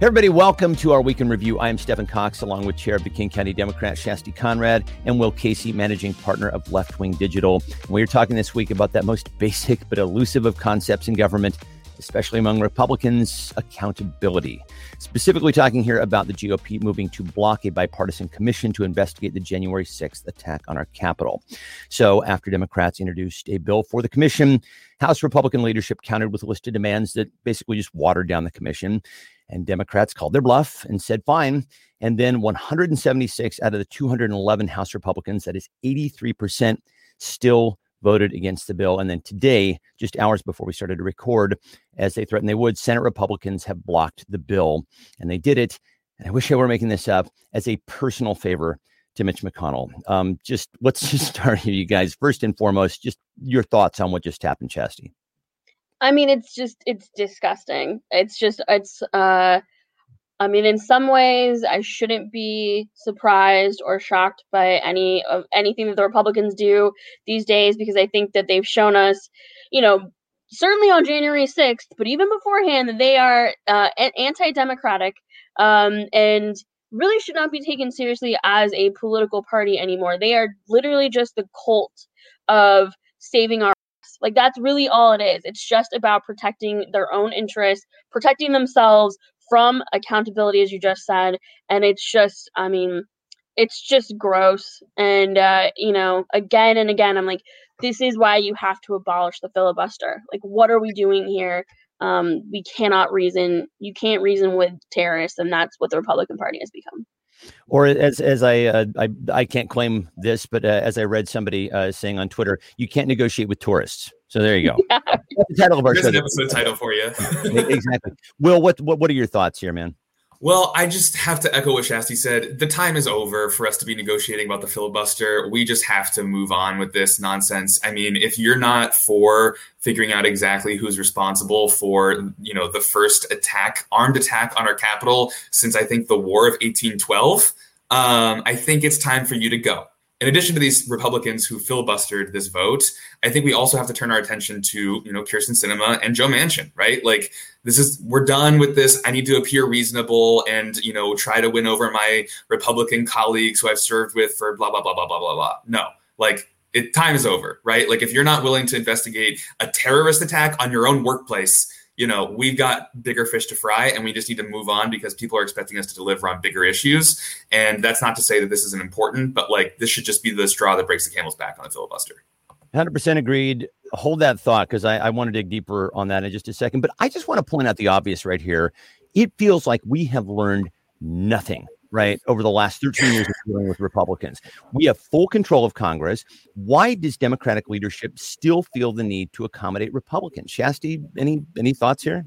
Hey everybody, welcome to our weekend review. I am Stephan Cox, along with Chair of the King County Democrat Shasti Conrad and Will Casey, Managing Partner of Left Wing Digital. And we are talking this week about that most basic but elusive of concepts in government, especially among Republicans accountability. Specifically, talking here about the GOP moving to block a bipartisan commission to investigate the January 6th attack on our Capitol. So, after Democrats introduced a bill for the commission, House Republican leadership countered with a list of demands that basically just watered down the commission. And Democrats called their bluff and said, fine. And then 176 out of the 211 House Republicans, that is 83%, still voted against the bill. And then today, just hours before we started to record, as they threatened they would, Senate Republicans have blocked the bill. And they did it. And I wish I were making this up as a personal favor to Mitch McConnell. Um, just let's just start here, you guys. First and foremost, just your thoughts on what just happened, Shasti. I mean, it's just it's disgusting. It's just it's uh I mean, in some ways, I shouldn't be surprised or shocked by any of anything that the Republicans do these days because I think that they've shown us, you know, certainly on January 6th, but even beforehand, that they are uh, anti-democratic um, and really should not be taken seriously as a political party anymore. They are literally just the cult of saving our like that's really all it is. It's just about protecting their own interests, protecting themselves from accountability, as you just said. And it's just, I mean, it's just gross. And uh, you know, again and again, I'm like, this is why you have to abolish the filibuster. Like, what are we doing here? Um, we cannot reason. You can't reason with terrorists, and that's what the Republican Party has become or as as I uh, I I can't claim this, but uh, as I read somebody uh, saying on Twitter, you can't negotiate with tourists. So there you go. Yeah. That's the title of our There's show. an episode title for you. exactly. Will, what, what what are your thoughts here, man? Well, I just have to echo what Shasti said. The time is over for us to be negotiating about the filibuster. We just have to move on with this nonsense. I mean, if you're not for figuring out exactly who's responsible for, you know, the first attack, armed attack on our capital since I think the War of 1812, um, I think it's time for you to go in addition to these Republicans who filibustered this vote, I think we also have to turn our attention to, you know, Kyrsten Sinema and Joe Manchin, right? Like this is we're done with this. I need to appear reasonable and, you know, try to win over my Republican colleagues who I've served with for blah blah blah blah blah blah blah. No. Like it time is over, right? Like if you're not willing to investigate a terrorist attack on your own workplace, you know, we've got bigger fish to fry and we just need to move on because people are expecting us to deliver on bigger issues. And that's not to say that this isn't important, but like this should just be the straw that breaks the camel's back on the filibuster. 100% agreed. Hold that thought because I, I want to dig deeper on that in just a second. But I just want to point out the obvious right here. It feels like we have learned nothing right, over the last 13 years of dealing with Republicans. We have full control of Congress. Why does Democratic leadership still feel the need to accommodate Republicans? Shasti, any any thoughts here?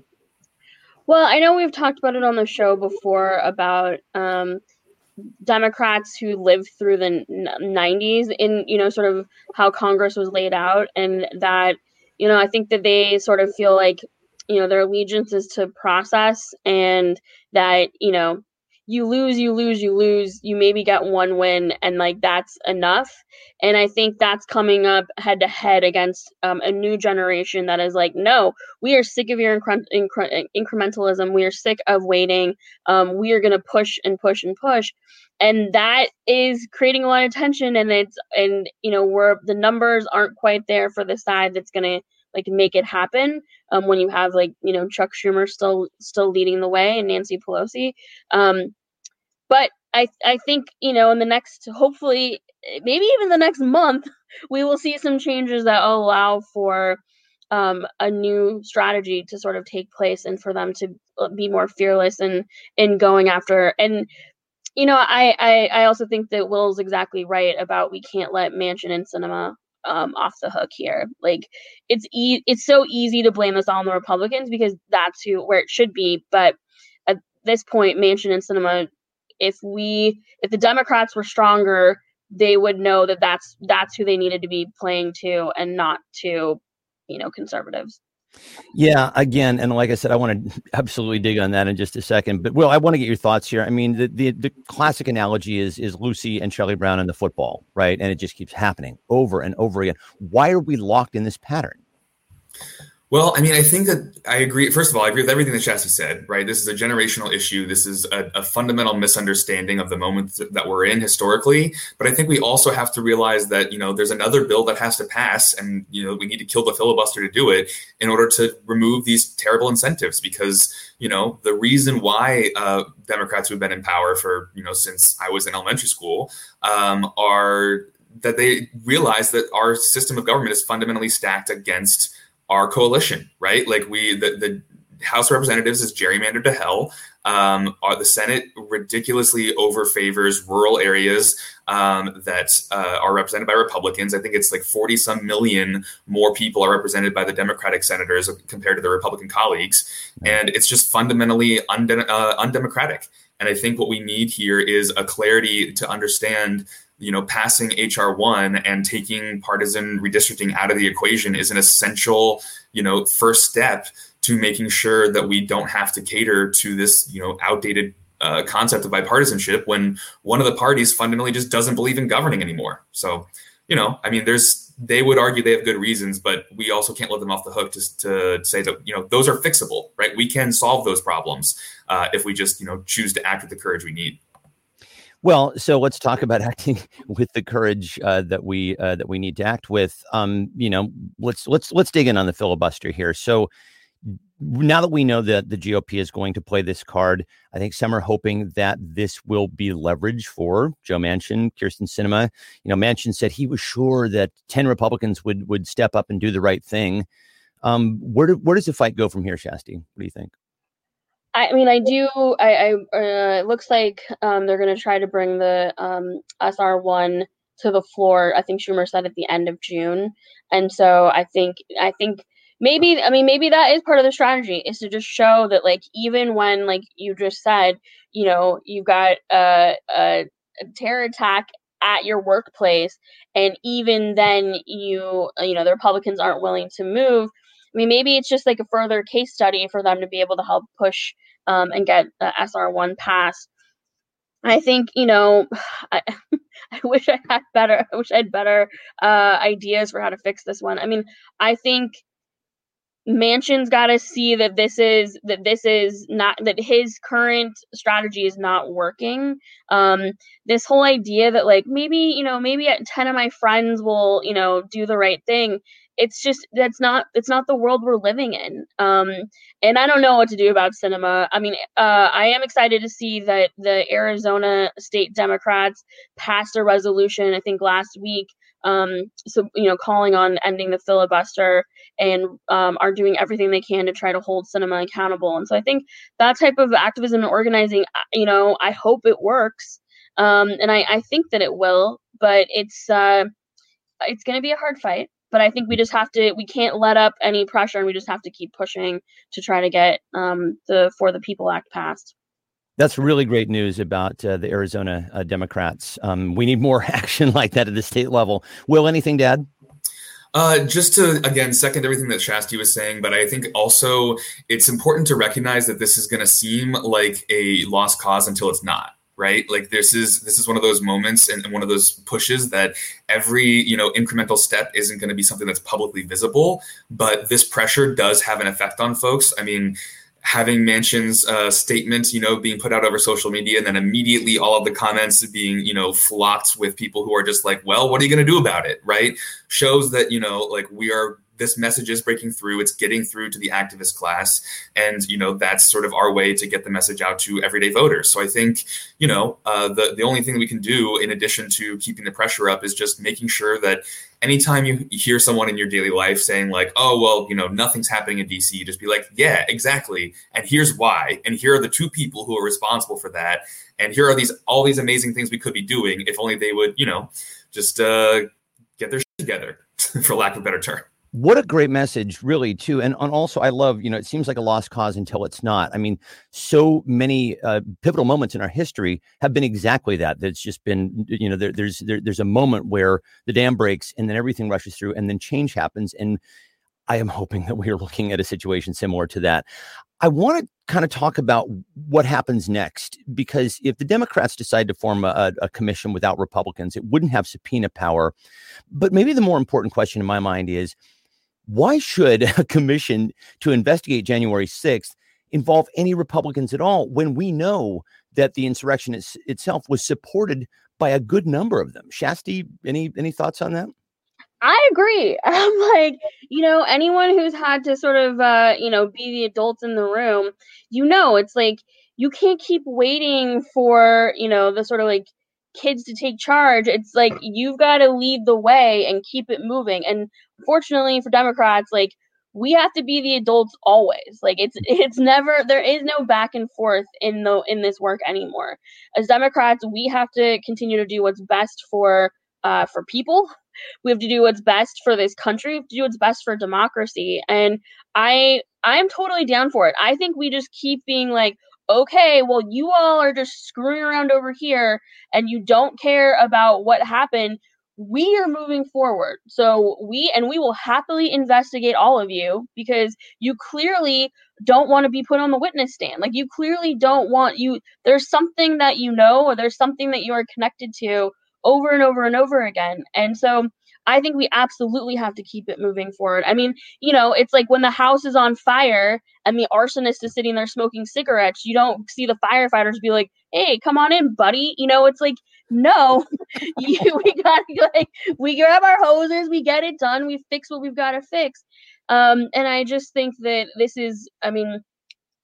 Well, I know we've talked about it on the show before about um, Democrats who lived through the 90s in, you know, sort of how Congress was laid out, and that, you know, I think that they sort of feel like, you know, their allegiance is to process and that, you know, you lose, you lose, you lose, you maybe get one win, and like that's enough. And I think that's coming up head to head against um, a new generation that is like, no, we are sick of your incre- incre- incrementalism. We are sick of waiting. Um, we are going to push and push and push. And that is creating a lot of tension. And it's, and, you know, where the numbers aren't quite there for the side that's going to like make it happen um, when you have like you know Chuck Schumer still still leading the way and Nancy Pelosi. Um, but I I think you know in the next hopefully maybe even the next month we will see some changes that allow for um, a new strategy to sort of take place and for them to uh, be more fearless in in going after and you know I, I i also think that will's exactly right about we can't let Manchin and Sinema um, off the hook here. Like it's e- it's so easy to blame this all on the Republicans because that's who where it should be. But at this point, Manchin and Sinema, if we if the Democrats were stronger, they would know that that's that's who they needed to be playing to and not to, you know, conservatives. Yeah, again, and like I said, I want to absolutely dig on that in just a second. But Will, I want to get your thoughts here. I mean, the, the the classic analogy is is Lucy and Charlie Brown and the football, right? And it just keeps happening over and over again. Why are we locked in this pattern? Well, I mean, I think that I agree. First of all, I agree with everything that Shasti said, right? This is a generational issue. This is a, a, fundamental misunderstanding of the moment that we're in historically. But I think we also have to realize that, you know, there's another bill that has to pass and, you know, we need to kill the filibuster to do it in order to remove these terrible incentives because, you know, the reason why uh, Democrats who've been in power for, you know, since I was in elementary school um, are that they realize that our system of government is fundamentally stacked against our coalition, right? Like we, the, the House of Representatives is gerrymandered to hell. Um, the Senate ridiculously overfavors rural areas um, that uh, are represented by Republicans. I think it's like 40 some million more people are represented by the Democratic senators compared to their Republican colleagues. And it's just fundamentally unde- uh, undemocratic. And I think what we need here is a clarity to understand you know, passing HR one and taking partisan redistricting out of the equation is an essential, you know, first step to making sure that we don't have to cater to this, you know, outdated uh, concept of bipartisanship when one of the parties fundamentally just doesn't believe in governing anymore. So, you know, I mean, there's they would argue they have good reasons, but we also can't let them off the hook just to say that you know those are fixable, right? We can solve those problems uh, if we just you know choose to act with the courage we need. Well, so let's talk about acting with the courage uh, that we uh, that we need to act with. Um, you know, let's let's let's dig in on the filibuster here. So now that we know that the GOP is going to play this card, I think some are hoping that this will be leverage for Joe Manchin, Kyrsten Sinema. You know, Manchin said he was sure that ten Republicans would would step up and do the right thing. Um, where do, where does the fight go from here, Shasti? What do you think? I mean, I do. I, I uh, it looks like um, they're going to try to bring the um, SR one to the floor. I think Schumer said at the end of June, and so I think I think maybe I mean maybe that is part of the strategy is to just show that like even when like you just said, you know, you got a, a, a terror attack at your workplace, and even then you you know the Republicans aren't willing to move. I mean, maybe it's just like a further case study for them to be able to help push um, and get the SR1 passed. I think you know, I, I wish I had better. I wish I had better uh, ideas for how to fix this one. I mean, I think Manchin's got to see that this is that this is not that his current strategy is not working. Um, this whole idea that like maybe you know maybe ten of my friends will you know do the right thing it's just that's not it's not the world we're living in. Um and i don't know what to do about Sinema. I mean uh i am excited to see that the arizona state democrats passed a resolution i think last week um so you know calling on ending the filibuster and um, are doing everything they can to try to hold Sinema accountable. And so i think that type of activism and organizing you know i hope it works. Um and i i think that it will but it's uh it's going to be a hard fight but I think we just have to we can't let up any pressure and we just have to keep pushing to try to get um, the For the People Act passed. That's really great news about uh, the Arizona uh, Democrats. Um, we need more action like that at the state level. Will, anything, Dad? Uh, just to again second everything that Shasti was saying, but I think also it's important to recognize that this is going to seem like a lost cause until it's not right like this is this is one of those moments and, one of those pushes that every you know incremental step isn't going to be something that's publicly visible but this pressure does have an effect on folks i mean having Manchin's uh, statement, you know, being put out over social media, and then immediately all of the comments being, you know, flocked with people who are just like, "Well, what are you going to do about it?" Right? Shows that you know, like we are this message is breaking through it's getting through to the activist class and you know that's sort of our way to get the message out to everyday voters. So i think you know uh, the, the only thing we can do in addition to keeping the pressure up is just making sure that anytime you hear someone in your daily life saying like oh well you know nothing's happening in dc just be like yeah exactly and here's why and here are the two people who are responsible for that and here are these all these amazing things we could be doing if only they would you know just uh, get their shit together for lack of a better term what a great message really too and, and also i love you know it seems like a lost cause until it's not. I mean so many uh, pivotal moments in our history have been exactly that that's just been you know there, there's there, there's a moment where the dam breaks and then everything rushes through and then change happens and i am hoping that we are looking at a situation similar to that. I want to kind of talk about what happens next because if the democrats decide to form a, a commission without republicans it wouldn't have subpoena power. But maybe the more important question in my mind is why should a commission to investigate January 6th involve any Republicans at all when we know that the insurrection is, itself was supported by a good number of them? Shasti, any any thoughts on that? I agree. I'm like, you know, anyone who's had to sort of, uh, you know, be the adults in the room, you know, it's like you can't keep waiting for, you know, the sort of like kids to take charge. It's like you've got to lead the way and keep it moving. And fortunately for Democrats, like we have to be the adults always. Like it's it's never there is no back and forth in the in this work anymore. As Democrats, we have to continue to do what's best for uh, for people. We have to do what's best for this country. We have to do what's best for democracy. And I I'm totally down for it. I think we just keep being like, okay, well, you all are just screwing around over here and you don't care about what happened. We are moving forward. So we, and we will happily investigate all of you because you clearly don't want to be put on the witness stand. Like you clearly don't want you, there's something that you know or there's something that you are connected to over and over and over again. And so I think we absolutely have to keep it moving forward. I mean, you know, it's like when the house is on fire and the arsonist is sitting there smoking cigarettes, you don't see the firefighters be like, "Hey, come on in, buddy." You know, it's like, no, you, we got to like we grab our hoses, we get it done, we fix what we've got to fix. Um, and I just think that this is, I mean,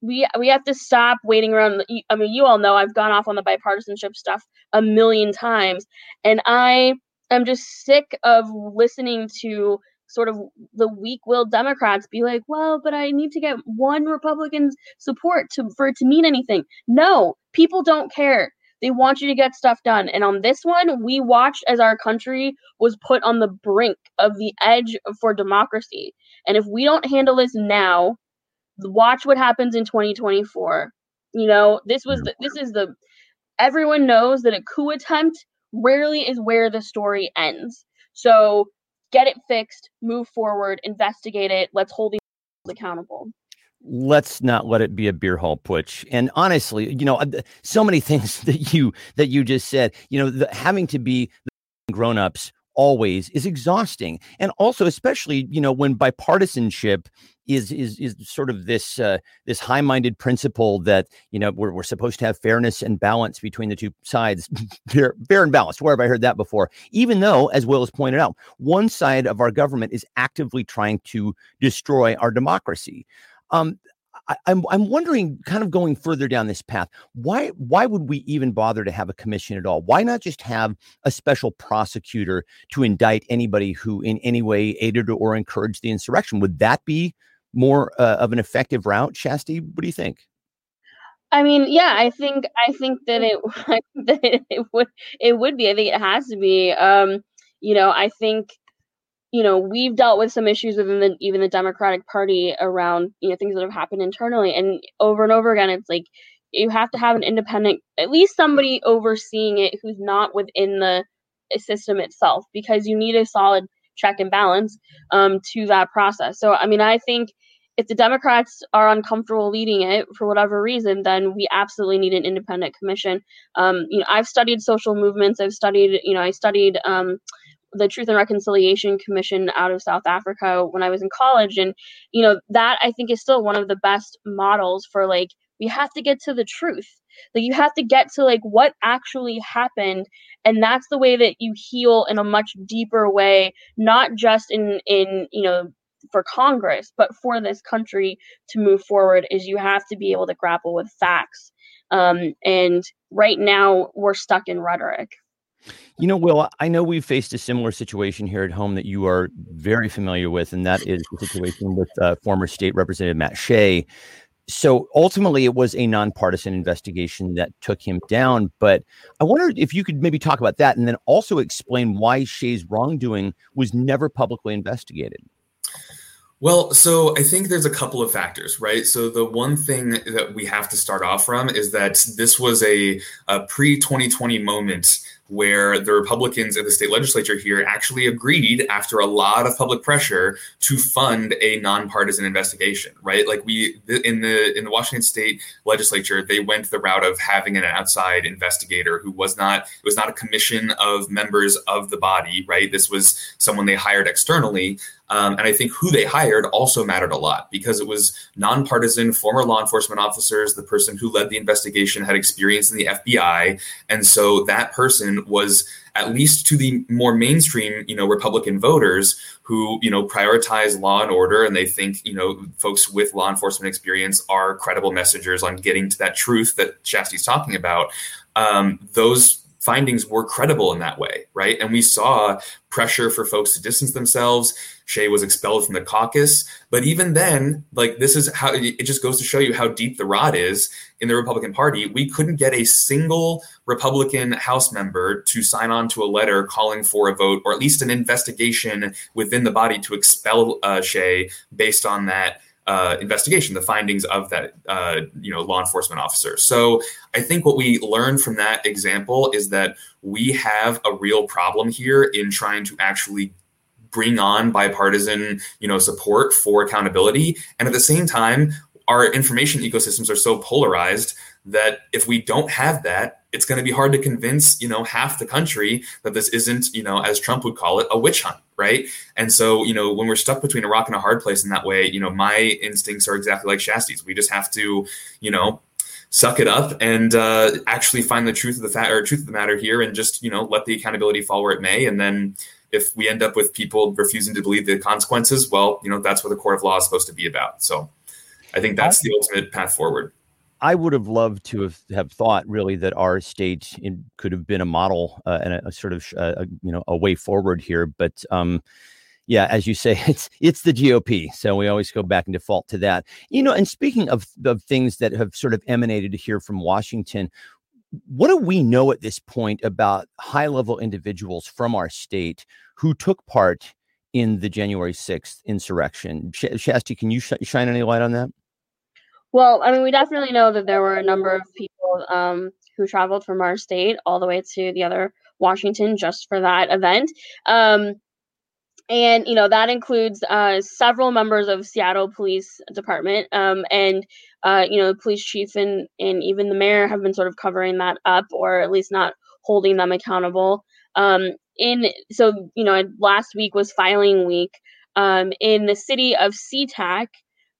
we we have to stop waiting around. I mean, you all know I've gone off on the bipartisanship stuff a million times, and I I'm just sick of listening to sort of the weak-willed Democrats be like, "Well, but I need to get one Republican's support to for it to mean anything." No, people don't care. They want you to get stuff done. And on this one, we watched as our country was put on the brink of the edge for democracy. And if we don't handle this now, watch what happens in 2024. You know, this was the, this is the everyone knows that a coup attempt rarely is where the story ends. So get it fixed, move forward, investigate it. Let's hold these accountable. Let's not let it be a beer hall putsch. And honestly, you know, uh, so many things that you that you just said, you know, the, having to be grown-ups always is exhausting. And also especially you know when bipartisanship is is is sort of this uh, this high-minded principle that you know we're, we're supposed to have fairness and balance between the two sides fair, fair and balanced where have i heard that before? Even though as will has pointed out one side of our government is actively trying to destroy our democracy. Um, I, am I'm, I'm wondering, kind of going further down this path, why why would we even bother to have a commission at all? Why not just have a special prosecutor to indict anybody who in any way aided or encouraged the insurrection? Would that be more uh, of an effective route, Shasti? What do you think? I mean, yeah, I think I think that it that it would it would be. I think it has to be. Um, you know, I think you know we've dealt with some issues within the even the democratic party around you know things that have happened internally. And over and over again it's like you have to have an independent at least somebody overseeing it who's not within the system itself because you need a solid check and balance um, to that process. So i mean i think if the democrats are uncomfortable leading it for whatever reason then we absolutely need an independent commission. Um, you know i've studied social movements. I've studied you know i studied um, the Truth and Reconciliation Commission out of South Africa when I was in college. And, you know, that I think is still one of the best models for like, we have to get to the truth. Like, you have to get to like what actually happened. And that's the way that you heal in a much deeper way, not just in, in, you know, for Congress, but for this country to move forward, is you have to be able to grapple with facts. Um, and right now, we're stuck in rhetoric. You know, Will, I know we've faced a similar situation here at home that you are very familiar with, and that is the situation with uh, former state representative Matt Shea. So ultimately, it was a nonpartisan investigation that took him down. But I wonder if you could maybe talk about that and then also explain why Shea's wrongdoing was never publicly investigated. Well, so I think there's a couple of factors, right? So the one thing that we have to start off from is that this was a, a pre 2020 moment where the Republicans in the state legislature here actually agreed, after a lot of public pressure, to fund a nonpartisan investigation. Right, like we in the in the Washington state legislature, they went the route of having an outside investigator who was not it was not a commission of members of the body. Right, this was someone they hired externally Um, and I think who they hired also mattered a lot because it was nonpartisan former law enforcement officers. The person who led the investigation had experience in the FBI. And so that person was at least to the more mainstream, you know, Republican voters who, you know, prioritize law and order and they think, you know, folks with law enforcement experience are credible messengers on getting to that truth that Shasti's talking about. Um, those findings were credible in that way, right? And we saw pressure for folks to distance themselves. Shea was expelled from the caucus. But even then, like this is how it just goes to show you how deep the rot is in the Republican Party. We couldn't get a single Republican House member to sign on to a letter calling for a vote or at least an investigation within the body to expel uh, Shea based on that uh, investigation, the findings of that uh, you know law enforcement officer. So I think what we learned from that example is that we have a real problem here in trying to actually bring on bipartisan you know support for accountability, and at the same time, our information ecosystems are so polarized that if we don't have that it's going to be hard to convince you know half the country that this isn't you know as trump would call it a witch hunt right? And so you know when we're stuck between a rock and a hard place in that way you know my instincts are exactly like Shasti's we just have to you know suck it up and uh, actually find the truth of the fact or truth of the matter here and just you know let the accountability fall where it may. And then if we end up with people refusing to believe the consequences well you know that's what the court of law is supposed to be about. So i think that's the ultimate path forward I would have loved to have, have thought really that our state in, could have been a model uh, and a, a, sort of uh, a, you know a way forward here. But um, yeah, as you say, it's it's the GOP, so we always go back and default to that. You know, and speaking of of things that have sort of emanated here from Washington, what do we know at this point about high level individuals from our state who took part in the January sixth insurrection? Sh- Shasti, can you sh- shine any light on that? Well, I mean, we definitely know that there were a number of people um, who traveled from our state all the way to the other Washington just for that event. Um, and you know that includes uh, several members of Seattle Police Department, um, and uh, you know the police chief and and even the mayor have been sort of covering that up, or at least not holding them accountable. Um, in so you know last week was filing week um, in the city of SeaTac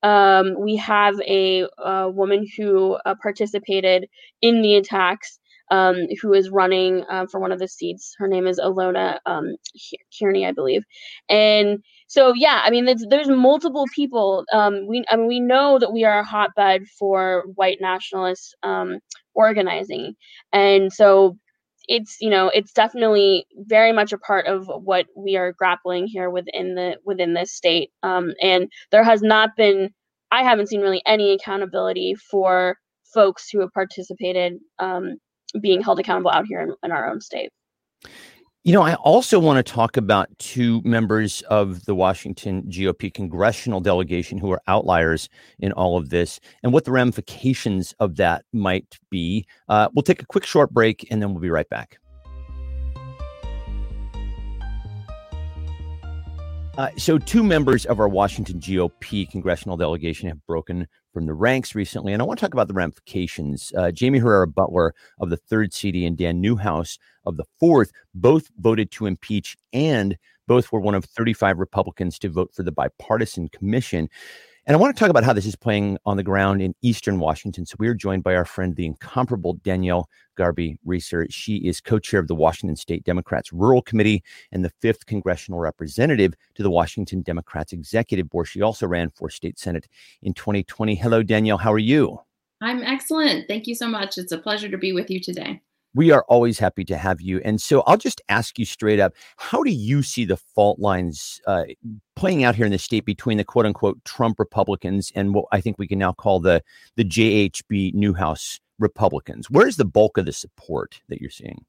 um, we have a, a woman who uh, participated in the attacks um, who is running uh, for one of the seats. Her name is Alona um, Kearney, I believe. And so, yeah, I mean, there's, multiple people. Um, we, I mean, we know that we are a hotbed for white nationalist um, organizing, and so it's you know it's definitely very much a part of what we are grappling here within the within this state um, and there has not been i haven't seen really any accountability for folks who have participated um, being held accountable out here in, in our own state you know, I also want to talk about two members of the Washington GOP congressional delegation who are outliers in all of this and what the ramifications of that might be. Uh, we'll take a quick short break and then we'll be right back. Uh, so, two members of our Washington GOP congressional delegation have broken from the ranks recently, and I want to talk about the ramifications. Uh, Jaime Herrera Beutler of the third CD and Dan Newhouse of the fourth both voted to impeach, and both were one of 35 Republicans to vote for the bipartisan commission. And I want to talk about how this is playing on the ground in Eastern Washington. So we are joined by our friend, the incomparable Danielle Garbe Reser. She is co chair of the Washington State Democrats Rural Committee and the fifth congressional representative to the Washington Democrats Executive Board. She also ran for state senate in 2020. Hello, Danielle. How are you? I'm excellent. Thank you so much. It's a pleasure to be with you today. We are always happy to have you. And so I'll just ask you straight up how do you see the fault lines uh, playing out here in the state between the quote unquote Trump Republicans and what I think we can now call the, the JHB Newhouse Republicans? Where's the bulk of the support that you're seeing?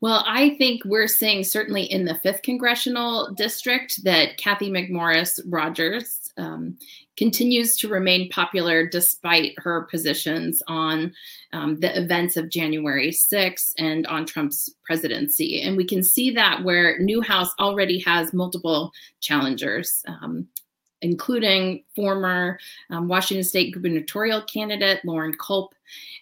Well, I think we're seeing certainly in the fifth congressional district that Cathy McMorris Rodgers um, continues to remain popular despite her positions on um, the events of January 6th and on Trump's presidency. And we can see that where Newhouse already has multiple challengers. Um, including former um, Washington State gubernatorial candidate Loren Culp.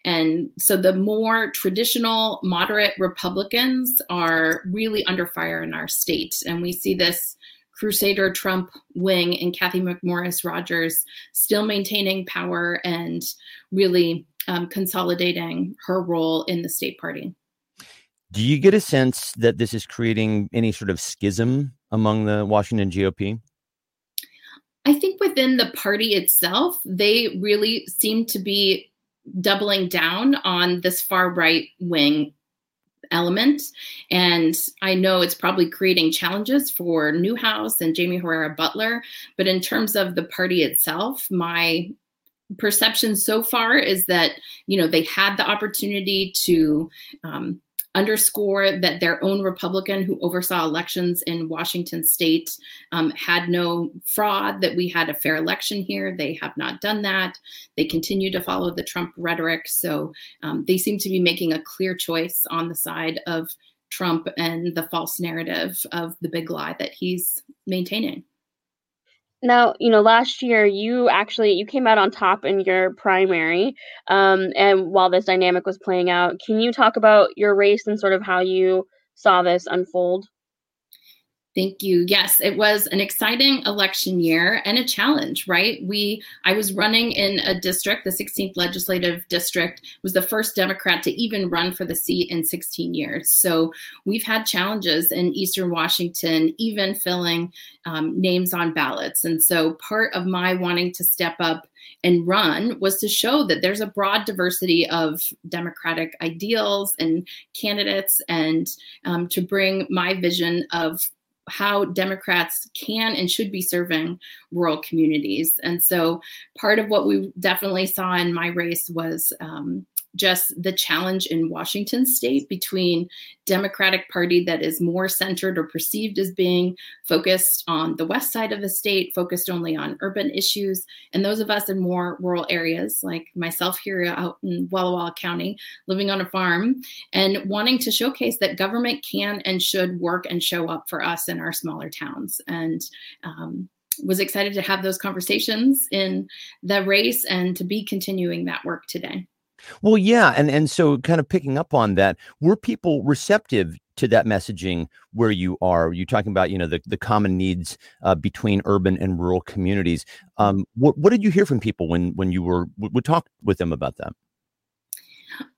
And so the more traditional moderate Republicans are really under fire in our state. And we see this Crusader Trump wing and Cathy McMorris Rodgers still maintaining power and really um, consolidating her role in the state party. Do you get a sense that this is creating any sort of schism among the Washington GOP? I think within the party itself, they really seem to be doubling down on this far right wing element. And I know it's probably creating challenges for Newhouse and Jaime Herrera Beutler. But in terms of the party itself, my perception so far is that you know they had the opportunity to um, underscore that their own Republican who oversaw elections in Washington state um, had no fraud, that we had a fair election here. They have not done that. They continue to follow the Trump rhetoric. So um, they seem to be making a clear choice on the side of Trump and the false narrative of the big lie that he's maintaining. Now, you know, last year you actually you came out on top in your primary, um, and while this dynamic was playing out, can you talk about your race and sort of how you saw this unfold? Thank you. Yes, it was an exciting election year and a challenge, right? We I was running in a district, the 16th legislative district was the first Democrat to even run for the seat in 16 years. So we've had challenges in Eastern Washington, even filling um, names on ballots. And so part of my wanting to step up and run was to show that there's a broad diversity of democratic ideals and candidates and um, to bring my vision of how Democrats can and should be serving rural communities. And so part of what we definitely saw in my race was um, just the challenge in Washington state between Democratic Party that is more centered or perceived as being focused on the west side of the state, focused only on urban issues, and those of us in more rural areas, like myself here out in Walla Walla County, living on a farm, and wanting to showcase that government can and should work and show up for us in our smaller towns. And um, was excited to have those conversations in the race and to be continuing that work today. Well, yeah, and and so kind of picking up on that, were people receptive to that messaging where you are? You're talking about you know the the common needs uh, between urban and rural communities. Um, what what did you hear from people when when you were would talk with them about that?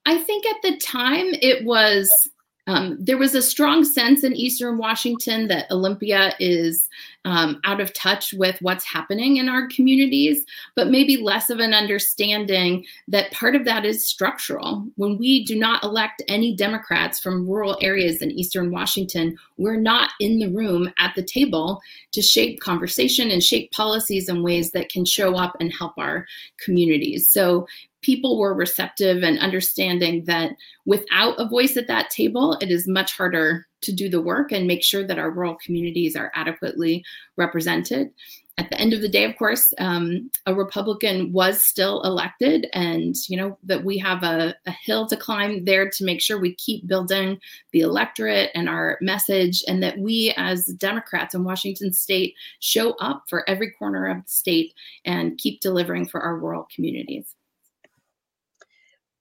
I think at the time it was um, there was a strong sense in Eastern Washington that Olympia is um, out of touch with what's happening in our communities, but maybe less of an understanding that part of that is structural. When we do not elect any Democrats from rural areas in Eastern Washington, we're not in the room at the table to shape conversation and shape policies in ways that can show up and help our communities. So people were receptive and understanding that without a voice at that table, it is much harder to do the work and make sure that our rural communities are adequately represented. At the end of the day, of course, um, a Republican was still elected, and you know that we have a, a hill to climb there to make sure we keep building the electorate and our message, and that we as Democrats in Washington State show up for every corner of the state and keep delivering for our rural communities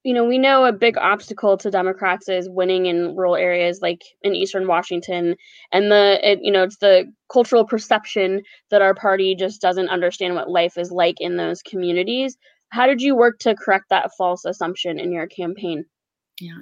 you know, we know a big obstacle to Democrats is winning in rural areas like in Eastern Washington, and the it, you know it's the cultural perception that our party just doesn't understand what life is like in those communities. How did you work to correct that false assumption in your campaign? Yeah.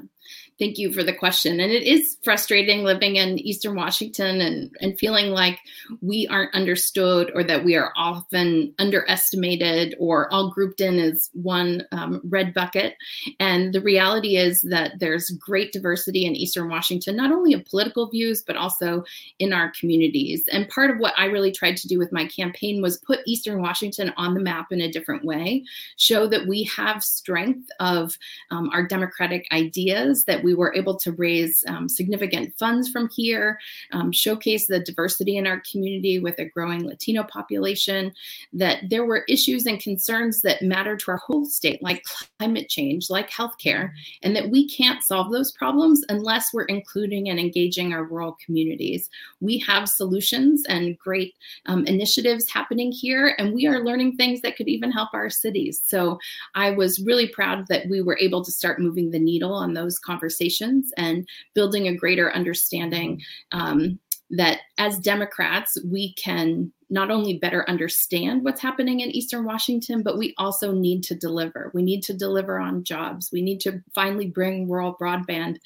Thank you for the question. And it is frustrating living in Eastern Washington and, and feeling like we aren't understood or that we are often underestimated or all grouped in as one um, red bucket. And the reality is that there's great diversity in Eastern Washington, not only of political views, but also in our communities. And part of what I really tried to do with my campaign was put Eastern Washington on the map in a different way, show that we have strength of um, our democratic ideas that we were able to raise um, significant funds from here, um, showcase the diversity in our community with a growing Latino population, that there were issues and concerns that matter to our whole state, like climate change, like healthcare, and that we can't solve those problems unless we're including and engaging our rural communities. We have solutions and great um, initiatives happening here, and we are learning things that could even help our cities. So I was really proud that we were able to start moving the needle on those conversations and building a greater understanding um, that as Democrats, we can not only better understand what's happening in Eastern Washington, but we also need to deliver. We need to deliver on jobs. We need to finally bring rural broadband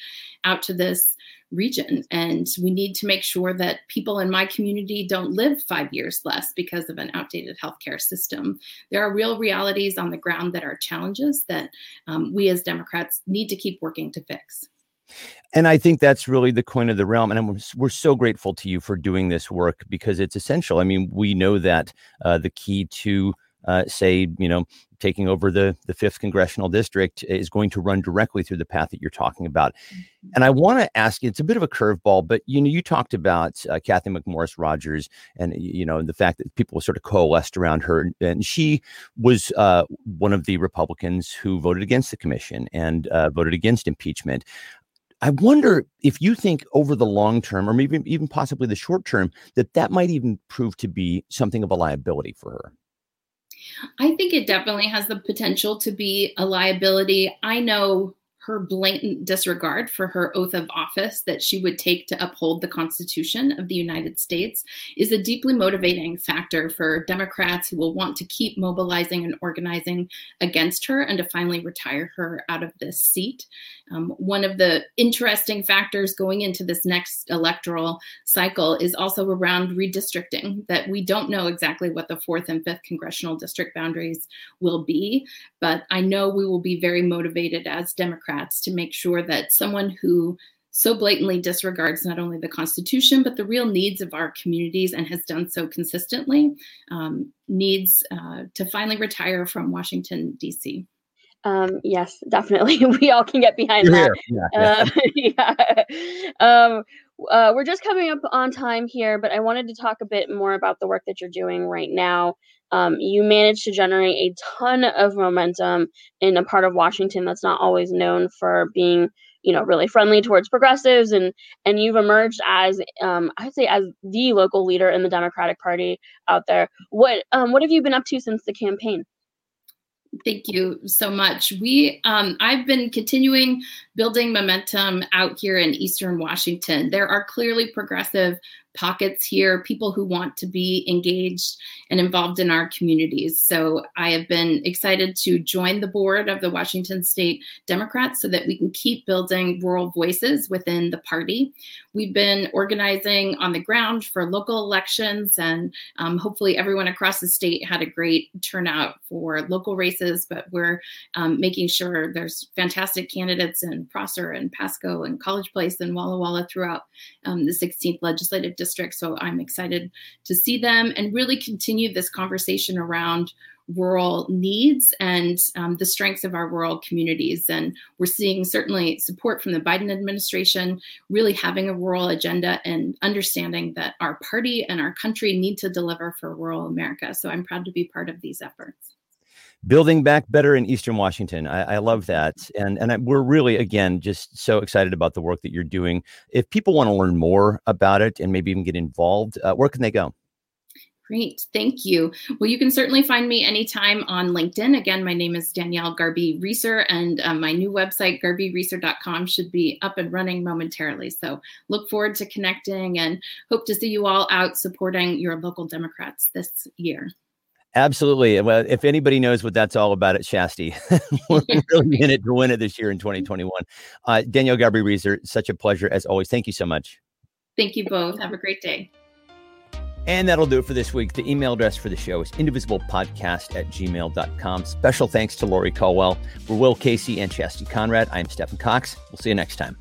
out to this region. And we need to make sure that people in my community don't live five years less because of an outdated healthcare system. There are real realities on the ground that are challenges that um, we as Democrats need to keep working to fix. And I think that's really the coin of the realm. And I'm, we're so grateful to you for doing this work because it's essential. I mean, we know that uh, the key to, uh, say, you know, taking over the the fifth congressional district is going to run directly through the path that you're talking about. Mm-hmm. And I want to ask you, it's a bit of a curveball, but you know, you talked about uh, Cathy McMorris Rodgers, and you know the fact that people sort of coalesced around her, and she was uh, one of the Republicans who voted against the commission and uh, voted against impeachment. I wonder if you think over the long term, or maybe even possibly the short term, that that might even prove to be something of a liability for her. I think it definitely has the potential to be a liability. I know her blatant disregard for her oath of office that she would take to uphold the Constitution of the United States is a deeply motivating factor for Democrats who will want to keep mobilizing and organizing against her and to finally retire her out of this seat. Um, one of the interesting factors going into this next electoral cycle is also around redistricting, that we don't know exactly what the fourth and fifth congressional district boundaries will be. But I know we will be very motivated as Democrats to make sure that someone who so blatantly disregards not only the Constitution, but the real needs of our communities and has done so consistently, um, needs uh, to finally retire from Washington, D.C. Um, yes, definitely. we all can get behind You're that. Yeah. Uh, yeah. Um, uh, we're just coming up on time here, but I wanted to talk a bit more about the work that you're doing right now. Um, you managed to generate a ton of momentum in a part of Washington that's not always known for being, you know, really friendly towards progressives, and and you've emerged as, um, I'd say, as the local leader in the Democratic Party out there. What um, what have you been up to since the campaign? Thank you so much. We, um, I've been continuing building momentum out here in Eastern Washington. There are clearly progressive pockets here, people who want to be engaged and involved in our communities. So I have been excited to join the board of the Washington State Democrats so that we can keep building rural voices within the party. We've been organizing on the ground for local elections, and um, hopefully, everyone across the state had a great turnout for local races. But we're um, making sure there's fantastic candidates in Prosser and Pasco and College Place and Walla Walla throughout um, the 16th legislative district. So I'm excited to see them and really continue this conversation around rural needs and um, the strengths of our rural communities. And we're seeing certainly support from the Biden administration, really having a rural agenda and understanding that our party and our country need to deliver for rural America. So I'm proud to be part of these efforts building back better in Eastern Washington. I, I love that, and and I, we're really again just so excited about the work that you're doing. If people want to learn more about it and maybe even get involved, uh, where can they go? Great, thank you. Well, you can certainly find me anytime on LinkedIn. Again, my name is Danielle Garbe Reser, and um, my new website, garbereser.com, should be up and running momentarily. So look forward to connecting and hope to see you all out supporting your local Democrats this year. Absolutely. Well, if anybody knows what that's all about at Shasti, we're really in it to win it this year in 2021. Uh, Danielle Garbe Reser, such a pleasure as always. Thank you so much. Thank you both. Have a great day. And that'll do it for this week. The email address for the show is indivisiblepodcast at gmail.com. Special thanks to Lori Caldwell. For Will Casey and Shasti Conrad, I'm Stephan Cox. We'll see you next time.